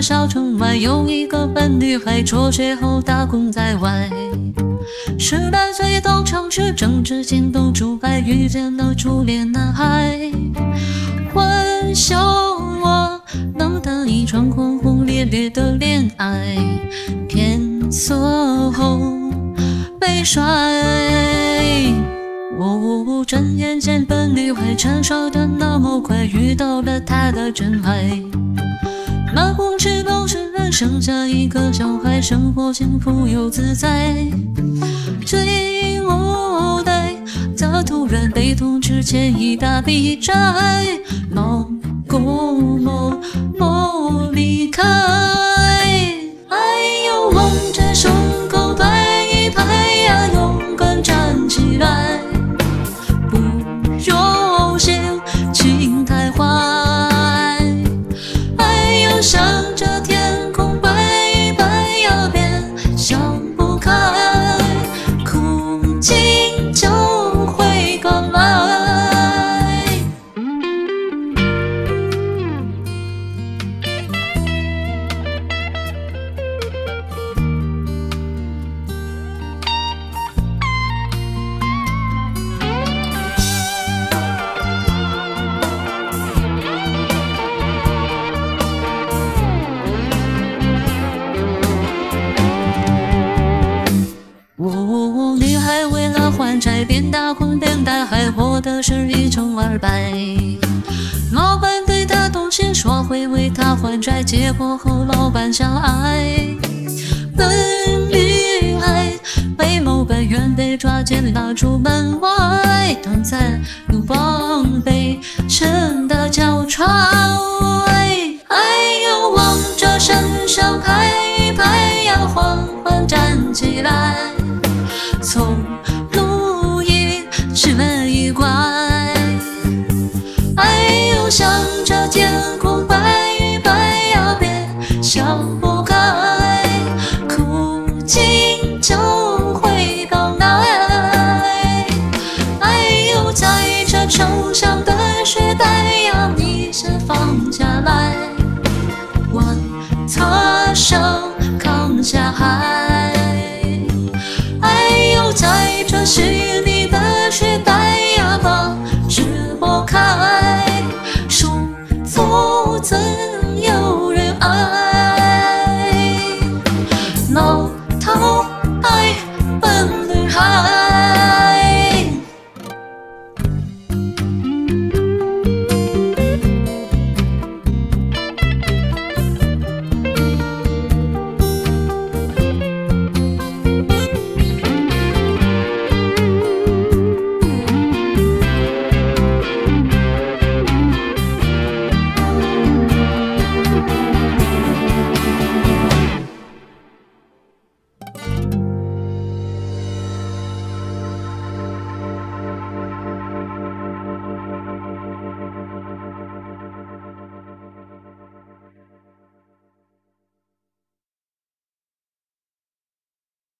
小城外，有一个笨女孩，辍学后打工在外。十八岁都尝试政治行动出来，遇见了初恋男孩。欢笑我能得一场轰轰烈烈的恋爱，天色后被甩。我转眼间，笨女孩成熟的那么快，遇到了她的真爱。马红赤都是人，生下一个小孩，生活幸福又自在。这一无奈，他突然被通知欠一大笔债，边打工边打还活的是一穷二白。老板对她动心，说会为她还债，结果和老板相爱。笨女孩为谋本愿被抓奸拉出门外，躺在怒放被神的脚踹。哎呦，往这身上拍一拍呀，缓缓站起来。需要